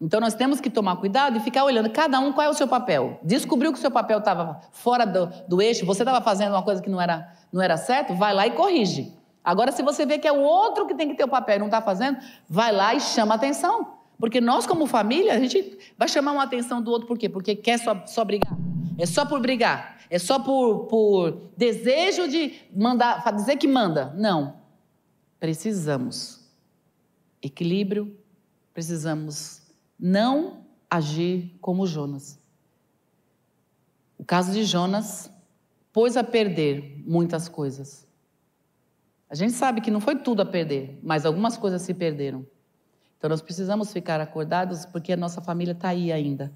Então nós temos que tomar cuidado e ficar olhando cada um qual é o seu papel. Descobriu que o seu papel estava fora do, do, eixo, você estava fazendo uma coisa que não era, não era certo, vai lá e corrige. Agora, se você vê que é o outro que tem que ter o papel e não está fazendo, vai lá e chama atenção. Porque nós, como família, a gente vai chamar uma atenção do outro por quê? Porque quer só, só brigar. É só por brigar. É só por, por desejo de mandar, dizer que manda. Não. Precisamos equilíbrio, precisamos não agir como Jonas. O caso de Jonas pôs a perder muitas coisas. A gente sabe que não foi tudo a perder, mas algumas coisas se perderam. Então nós precisamos ficar acordados porque a nossa família está aí ainda,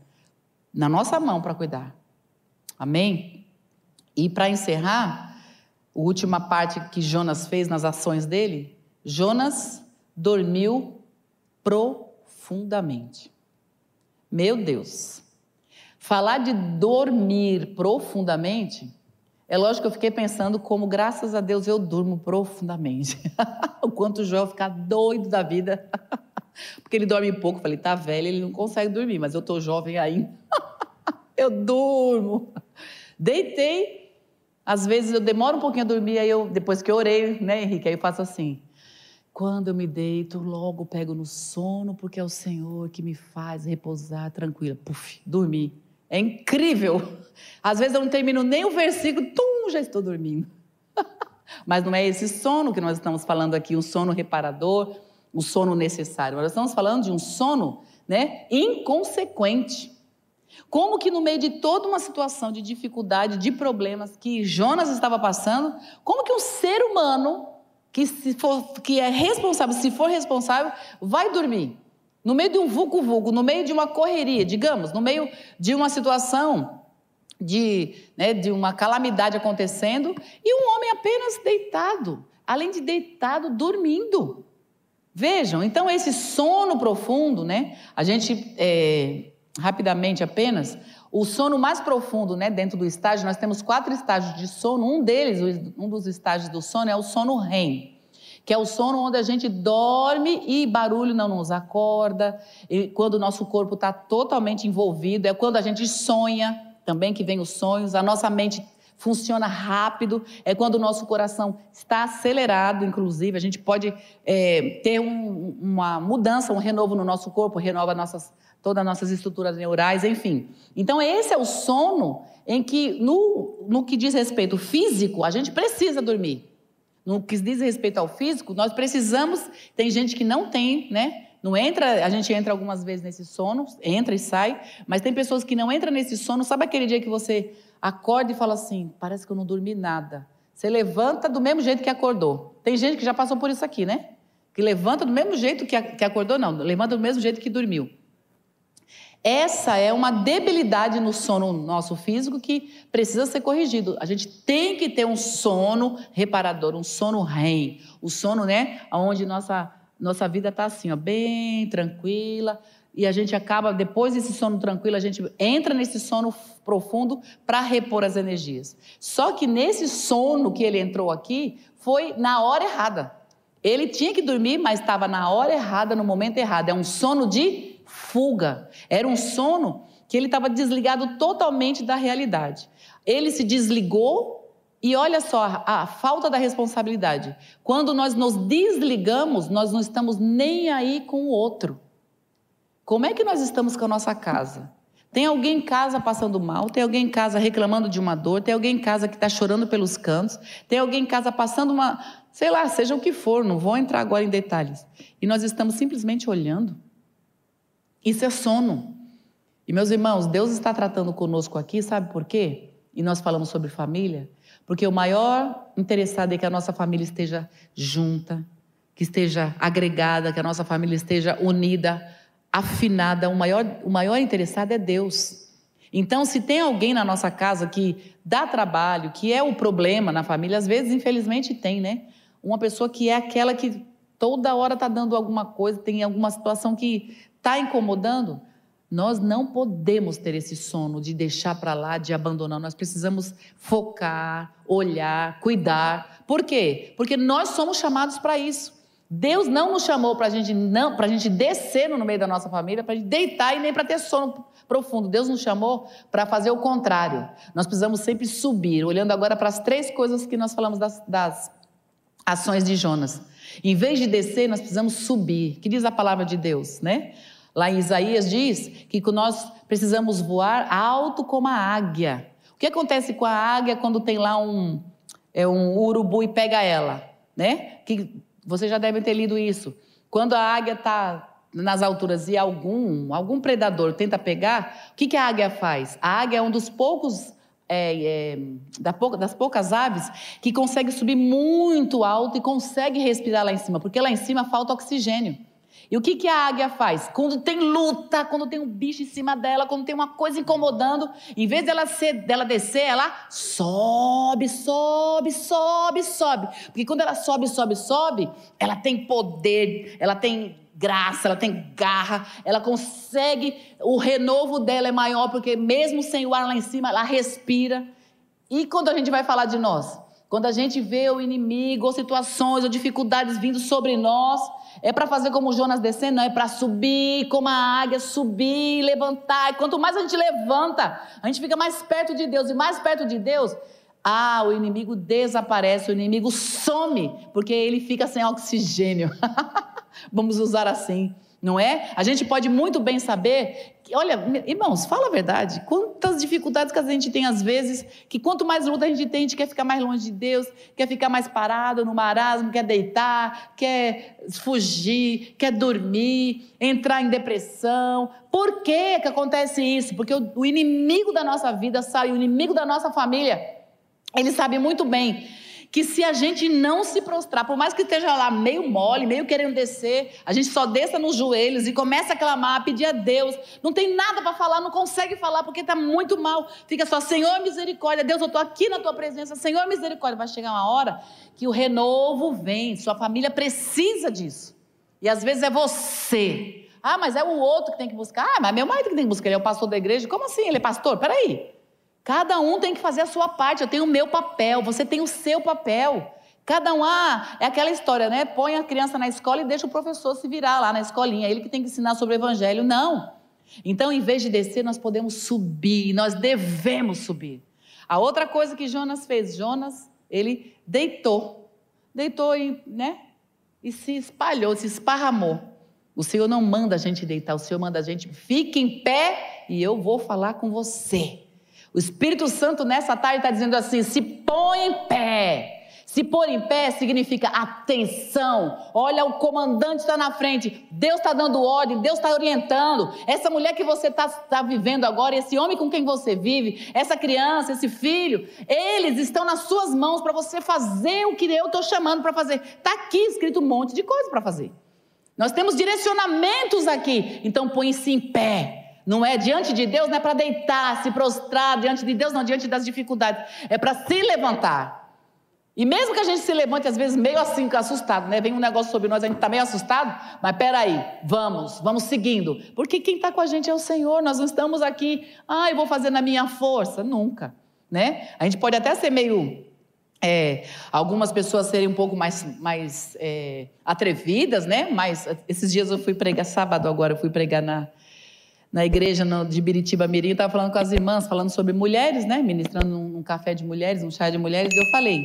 na nossa mão para cuidar. Amém? E para encerrar, a última parte que Jonas fez nas ações dele, Jonas dormiu profundamente. Meu Deus. Falar de dormir profundamente, é lógico que eu fiquei pensando como, graças a Deus, eu durmo profundamente. o quanto o Joel ficar doido da vida. Porque ele dorme pouco. Falei, tá velho, ele não consegue dormir, mas eu tô jovem ainda. eu durmo. Deitei. Às vezes eu demoro um pouquinho a dormir, aí eu, depois que eu orei, né, Henrique? Aí eu faço assim. Quando eu me deito, logo pego no sono, porque é o Senhor que me faz repousar tranquila. Puf, dormi. É incrível. Às vezes eu não termino nem o versículo, tum, já estou dormindo. Mas não é esse sono que nós estamos falando aqui, um sono reparador, o sono necessário. Nós estamos falando de um sono né, inconsequente. Como que no meio de toda uma situação de dificuldade, de problemas que Jonas estava passando, como que um ser humano que, se for, que é responsável, se for responsável, vai dormir? No meio de um vulco-vulco, no meio de uma correria, digamos, no meio de uma situação de, né, de uma calamidade acontecendo, e um homem apenas deitado, além de deitado, dormindo. Vejam, então esse sono profundo, né? A gente, é, rapidamente apenas, o sono mais profundo, né, dentro do estágio, nós temos quatro estágios de sono. Um deles, um dos estágios do sono é o sono REM, que é o sono onde a gente dorme e barulho não nos acorda, e quando o nosso corpo está totalmente envolvido, é quando a gente sonha também que vem os sonhos, a nossa mente funciona rápido, é quando o nosso coração está acelerado, inclusive, a gente pode é, ter um, uma mudança, um renovo no nosso corpo, renova nossas, todas as nossas estruturas neurais, enfim. Então, esse é o sono em que, no, no que diz respeito físico, a gente precisa dormir. No que diz respeito ao físico, nós precisamos. Tem gente que não tem, né? Não entra, a gente entra algumas vezes nesse sono, entra e sai, mas tem pessoas que não entram nesse sono. Sabe aquele dia que você acorda e fala assim: parece que eu não dormi nada. Você levanta do mesmo jeito que acordou. Tem gente que já passou por isso aqui, né? Que levanta do mesmo jeito que, que acordou, não, levanta do mesmo jeito que dormiu. Essa é uma debilidade no sono nosso físico que precisa ser corrigido. A gente tem que ter um sono reparador, um sono REM, o sono, né, onde nossa nossa vida está assim, ó, bem tranquila, e a gente acaba depois desse sono tranquilo, a gente entra nesse sono profundo para repor as energias. Só que nesse sono que ele entrou aqui foi na hora errada. Ele tinha que dormir, mas estava na hora errada, no momento errado. É um sono de fuga. Era um sono que ele estava desligado totalmente da realidade. Ele se desligou e olha só a, falta da responsabilidade. Quando nós nos desligamos, nós não estamos nem aí com o outro. Como é que nós estamos com a nossa casa? Tem alguém em casa passando mal, tem alguém em casa reclamando de uma dor, tem alguém em casa que está chorando pelos cantos, tem alguém em casa passando uma, sei lá, seja o que for, não vou entrar agora em detalhes. E nós estamos simplesmente olhando. Isso é sono. E meus irmãos, Deus está tratando conosco aqui, sabe por quê? E nós falamos sobre família, porque o maior interessado é que a nossa família esteja junta, que esteja agregada, que a nossa família esteja unida, afinada. O maior, o maior interessado é Deus. Então, se tem alguém na nossa casa que dá trabalho, que é o problema na família, às vezes, infelizmente, tem, né? Uma pessoa que é aquela que toda hora está dando alguma coisa, tem alguma situação que Está incomodando? Nós não podemos ter esse sono de deixar para lá, de abandonar. Nós precisamos focar, olhar, cuidar. Por quê? Porque nós somos chamados para isso. Deus não nos chamou para gente não, para a gente descer no meio da nossa família, para a gente deitar e nem para ter sono profundo. Deus nos chamou para fazer o contrário. Nós precisamos sempre subir. Olhando agora para as três coisas que nós falamos das, das ações de Jonas. Em vez de descer, nós precisamos subir. Que diz a palavra de Deus, né? Lá em Isaías diz que nós precisamos voar alto como a águia. O que acontece com a águia quando tem lá um, é, um urubu e pega ela? Né? Que vocês já devem ter lido isso. Quando a águia está nas alturas e algum, algum predador tenta pegar, o que, que a águia faz? A águia é um dos poucos é, é, das poucas aves que consegue subir muito alto e consegue respirar lá em cima, porque lá em cima falta oxigênio. E o que, que a águia faz? Quando tem luta, quando tem um bicho em cima dela, quando tem uma coisa incomodando, em vez dela, ser, dela descer, ela sobe, sobe, sobe, sobe. Porque quando ela sobe, sobe, sobe, ela tem poder, ela tem graça, ela tem garra, ela consegue, o renovo dela é maior, porque mesmo sem o ar lá em cima, ela respira. E quando a gente vai falar de nós? Quando a gente vê o inimigo, ou situações, ou dificuldades vindo sobre nós, é para fazer como Jonas descendo, não, é para subir como a águia, subir, levantar. E quanto mais a gente levanta, a gente fica mais perto de Deus. E mais perto de Deus, ah, o inimigo desaparece, o inimigo some, porque ele fica sem oxigênio. Vamos usar assim não é? A gente pode muito bem saber, que, olha, irmãos, fala a verdade, quantas dificuldades que a gente tem às vezes, que quanto mais luta a gente tem, a gente quer ficar mais longe de Deus, quer ficar mais parado no marasmo, quer deitar, quer fugir, quer dormir, entrar em depressão. Por que que acontece isso? Porque o, o inimigo da nossa vida sabe, o inimigo da nossa família, ele sabe muito bem que se a gente não se prostrar, por mais que esteja lá meio mole, meio querendo descer, a gente só desça nos joelhos e começa a clamar, a pedir a Deus. Não tem nada para falar, não consegue falar porque está muito mal. Fica só, Senhor misericórdia, Deus, eu estou aqui na tua presença, Senhor misericórdia. Vai chegar uma hora que o renovo vem, sua família precisa disso. E às vezes é você. Ah, mas é o outro que tem que buscar. Ah, mas meu marido que tem que buscar, ele é o pastor da igreja. Como assim? Ele é pastor? Peraí. Cada um tem que fazer a sua parte. Eu tenho o meu papel, você tem o seu papel. Cada um, ah, é aquela história, né? Põe a criança na escola e deixa o professor se virar lá na escolinha. Ele que tem que ensinar sobre o evangelho. Não. Então, em vez de descer, nós podemos subir. Nós devemos subir. A outra coisa que Jonas fez, Jonas, ele deitou. Deitou e, né? E se espalhou, se esparramou. O Senhor não manda a gente deitar, o Senhor manda a gente fique em pé e eu vou falar com você. O Espírito Santo nessa tarde está dizendo assim: se põe em pé. Se pôr em pé significa atenção. Olha, o comandante está na frente. Deus está dando ordem, Deus está orientando. Essa mulher que você está tá vivendo agora, esse homem com quem você vive, essa criança, esse filho, eles estão nas suas mãos para você fazer o que eu estou chamando para fazer. Está aqui escrito um monte de coisa para fazer. Nós temos direcionamentos aqui. Então põe-se em pé. Não é diante de Deus, não é para deitar, se prostrar diante de Deus, não diante das dificuldades. É para se levantar. E mesmo que a gente se levante, às vezes, meio assim, assustado, né? Vem um negócio sobre nós, a gente está meio assustado, mas peraí, vamos, vamos seguindo. Porque quem está com a gente é o Senhor, nós não estamos aqui, ah, eu vou fazer na minha força. Nunca, né? A gente pode até ser meio. É, algumas pessoas serem um pouco mais, mais é, atrevidas, né? Mas esses dias eu fui pregar, sábado agora, eu fui pregar na, na igreja de Biritiba Mirim, estava falando com as irmãs, falando sobre mulheres, né? Ministrando um café de mulheres, um chá de mulheres, e eu falei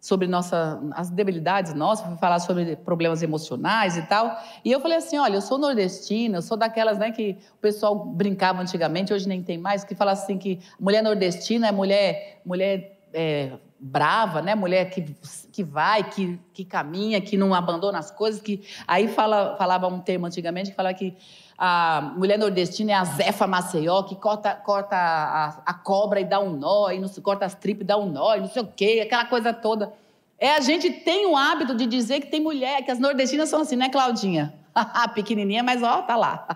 sobre nossa, as debilidades nossas, fui falar sobre problemas emocionais e tal. E eu falei assim, olha, eu sou nordestina, eu sou daquelas, né, que o pessoal brincava antigamente, hoje nem tem mais, que fala assim que mulher nordestina é mulher, mulher é, brava, né, mulher que, que vai, que, que caminha, que não abandona as coisas, que aí fala, falava um termo antigamente que falava que a mulher nordestina é a Zefa Maceió, que corta, corta a, a, cobra e dá um nó, e não corta as tripas e dá um nó, e não sei o quê, aquela coisa toda. É, a gente tem o hábito de dizer que tem mulher, que as nordestinas são assim, né, Claudinha? Pequenininha, mas ó, tá lá.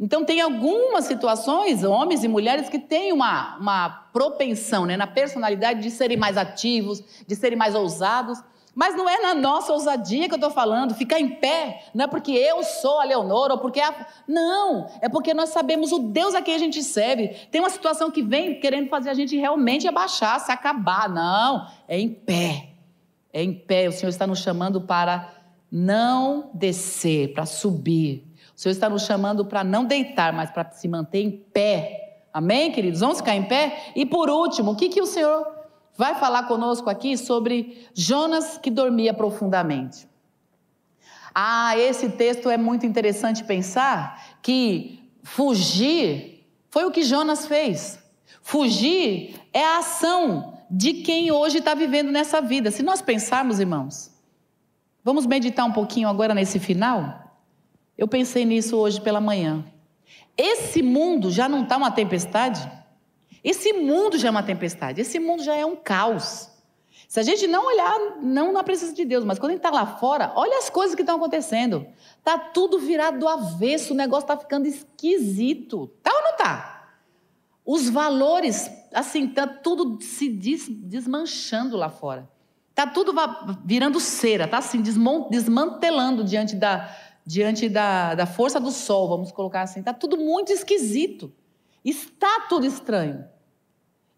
Então, tem algumas situações, homens e mulheres, que têm uma, uma propensão né, na personalidade de serem mais ativos, de serem mais ousados. Mas não é na nossa ousadia que eu estou falando, ficar em pé, não é porque eu sou a Leonora ou porque a. Não, é porque nós sabemos o Deus a quem a gente serve. Tem uma situação que vem querendo fazer a gente realmente abaixar, se acabar. Não, é em pé. É em pé. O Senhor está nos chamando para não descer, para subir. O Senhor está nos chamando para não deitar, mas para se manter em pé. Amém, queridos? Vamos ficar em pé? E por último, o que, que o Senhor vai falar conosco aqui sobre Jonas que dormia profundamente. Ah, esse texto é muito interessante pensar que fugir foi o que Jonas fez. Fugir é a ação de quem hoje está vivendo nessa vida. Se nós pensarmos, irmãos, vamos meditar um pouquinho agora nesse final? Eu pensei nisso hoje pela manhã. Esse mundo já não está uma tempestade? Esse mundo já é uma tempestade, esse mundo já é um caos. Se a gente não olhar, não na presença de Deus, mas quando a gente está lá fora, olha as coisas que estão acontecendo. Está tudo virado do avesso, o negócio está ficando esquisito. Tá ou não tá? Os valores, assim, está tudo se des, desmanchando lá fora. Está tudo virando cera, está assim, desmantelando diante da, diante da, da força do sol, vamos colocar assim. Está tudo muito esquisito. Está tudo estranho.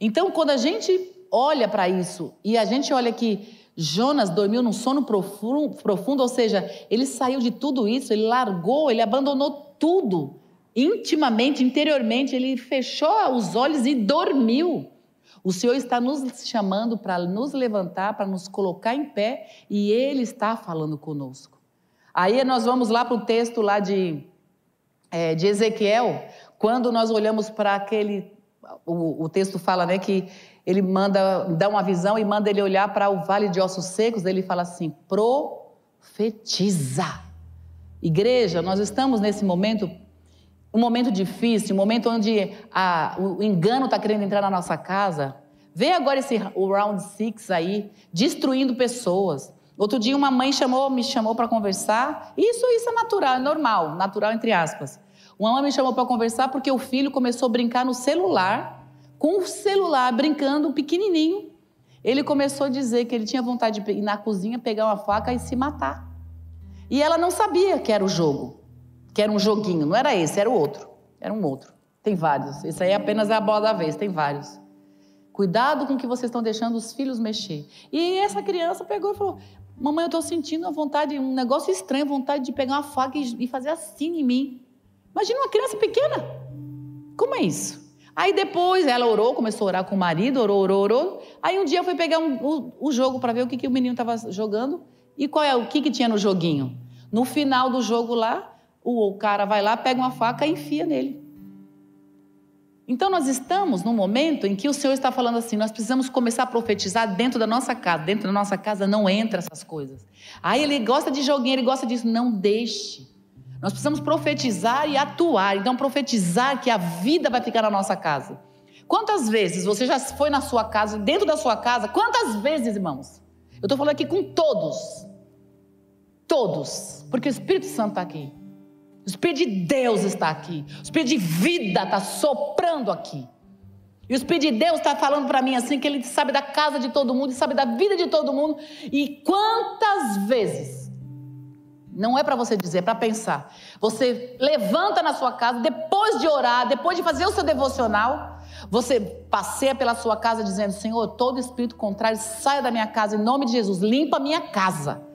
Então, quando a gente olha para isso e a gente olha que Jonas dormiu num sono profundo, profundo, ou seja, ele saiu de tudo isso, ele largou, ele abandonou tudo. Intimamente, interiormente, ele fechou os olhos e dormiu. O Senhor está nos chamando para nos levantar, para nos colocar em pé, e Ele está falando conosco. Aí nós vamos lá para o texto lá de, é, de Ezequiel, quando nós olhamos para aquele, o, o, texto fala, né, que ele manda, dá uma visão e manda ele olhar para o vale de ossos secos, ele fala assim: profetiza. Igreja, nós estamos nesse momento, um momento difícil, um momento onde a, o engano está querendo entrar na nossa casa, Vê agora esse o round six aí, destruindo pessoas. Outro dia uma mãe chamou, me chamou para conversar. Isso, isso é natural, é normal, natural entre aspas. Uma mãe me chamou para conversar porque o filho começou a brincar no celular, com o celular, brincando pequenininho. Ele começou a dizer que ele tinha vontade de ir na cozinha, pegar uma faca e se matar. E ela não sabia que era o jogo, que era um joguinho. Não era esse, era o outro. Era um outro. Tem vários. Esse aí apenas é a bola da vez, tem vários. Cuidado com o que vocês estão deixando os filhos mexer. E essa criança pegou e falou: Mamãe, eu estou sentindo uma vontade, um negócio estranho, vontade de pegar uma faca e fazer assim em mim. Imagina uma criança pequena. Como é isso? Aí depois ela orou, começou a orar com o marido, orou, orou, orou. Aí um dia foi pegar um, o, o, jogo para ver o que, que o menino estava jogando. E qual é o que, que tinha no joguinho? No final do jogo lá, o, o cara vai lá, pega uma faca e enfia nele. Então nós estamos num momento em que o Senhor está falando assim: nós precisamos começar a profetizar dentro da nossa casa. Dentro da nossa casa não entra essas coisas. Aí ele gosta de joguinho, ele gosta disso. Não deixe. Nós precisamos profetizar e atuar. Então, profetizar que a vida vai ficar na nossa casa. Quantas vezes você já foi na sua casa, dentro da sua casa? Quantas vezes, irmãos? Eu estou falando aqui com todos. Todos. Porque o Espírito Santo está aqui. O Espírito de Deus está aqui. O Espírito de vida está soprando aqui. E o Espírito de Deus está falando para mim assim que ele sabe da casa de todo mundo sabe da vida de todo mundo. E quantas vezes, não é para você dizer, é para pensar. Você levanta na sua casa, depois de orar, depois de fazer o seu devocional, você passeia pela sua casa dizendo: Senhor, todo espírito contrário saia da minha casa em nome de Jesus, limpa a minha casa.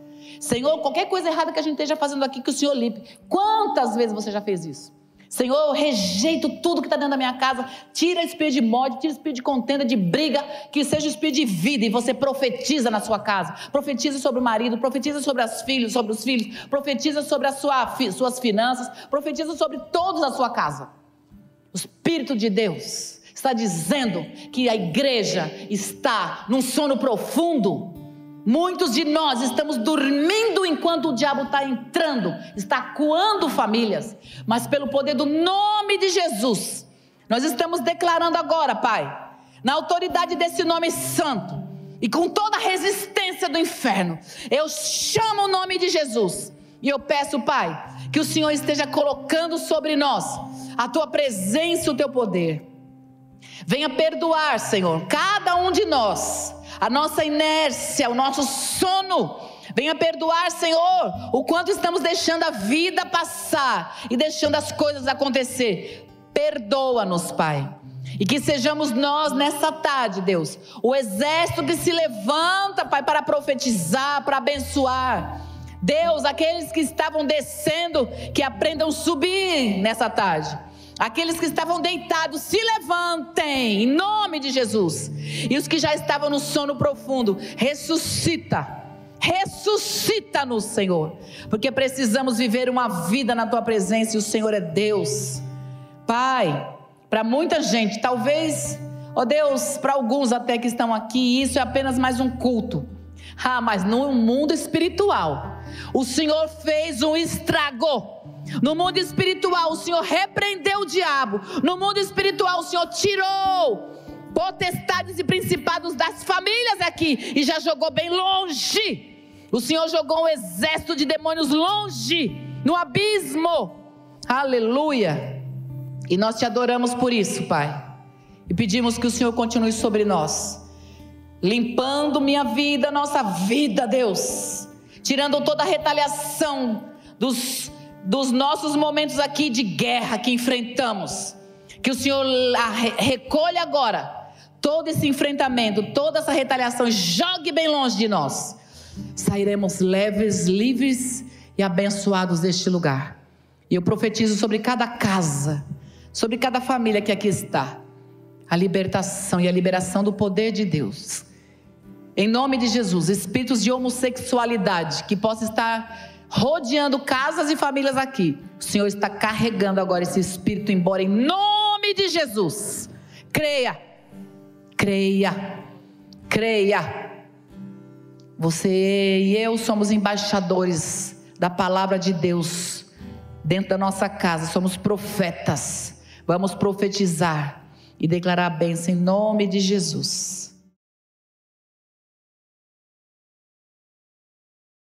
Senhor, qualquer coisa errada que a gente esteja fazendo aqui, que o Senhor limpe. Quantas vezes você já fez isso? Senhor, eu rejeito tudo que está dentro da minha casa. Tira espírito de morte, tira espírito de contenda, de briga, que seja espírito de vida. E você profetiza na sua casa. Profetiza sobre o marido, profetiza sobre as filhos, sobre os filhos, profetiza sobre as sua, suas finanças, profetiza sobre todos a sua casa. O Espírito de Deus está dizendo que a igreja está num sono profundo Muitos de nós estamos dormindo enquanto o diabo está entrando, está coando famílias, mas pelo poder do nome de Jesus, nós estamos declarando agora, Pai, na autoridade desse nome santo e com toda a resistência do inferno, eu chamo o nome de Jesus e eu peço, Pai, que o Senhor esteja colocando sobre nós a tua presença e o teu poder. Venha perdoar, Senhor, cada um de nós a nossa inércia, o nosso sono. Venha perdoar, Senhor, o quanto estamos deixando a vida passar e deixando as coisas acontecer. Perdoa-nos, Pai. E que sejamos nós nessa tarde, Deus, o exército que se levanta, Pai, para profetizar, para abençoar. Deus, aqueles que estavam descendo, que aprendam subir nessa tarde. Aqueles que estavam deitados, se levantem, em nome de Jesus. E os que já estavam no sono profundo, ressuscita. Ressuscita-nos, Senhor. Porque precisamos viver uma vida na tua presença e o Senhor é Deus. Pai, para muita gente, talvez, ó oh Deus, para alguns até que estão aqui, isso é apenas mais um culto. Ah, mas no mundo espiritual, o Senhor fez um estrago no mundo espiritual, o Senhor repreendeu o diabo. No mundo espiritual, o Senhor tirou potestades e principados das famílias aqui e já jogou bem longe. O Senhor jogou um exército de demônios longe, no abismo. Aleluia. E nós te adoramos por isso, Pai. E pedimos que o Senhor continue sobre nós, limpando minha vida, nossa vida, Deus, tirando toda a retaliação dos dos nossos momentos aqui de guerra que enfrentamos. Que o Senhor recolha agora todo esse enfrentamento, toda essa retaliação, jogue bem longe de nós. Sairemos leves, livres e abençoados deste lugar. E eu profetizo sobre cada casa, sobre cada família que aqui está, a libertação e a liberação do poder de Deus. Em nome de Jesus, espíritos de homossexualidade que possam estar rodeando casas e famílias aqui. O Senhor está carregando agora esse espírito embora em nome de Jesus. Creia, creia, creia. Você e eu somos embaixadores da palavra de Deus dentro da nossa casa, somos profetas. Vamos profetizar e declarar a bênção em nome de Jesus.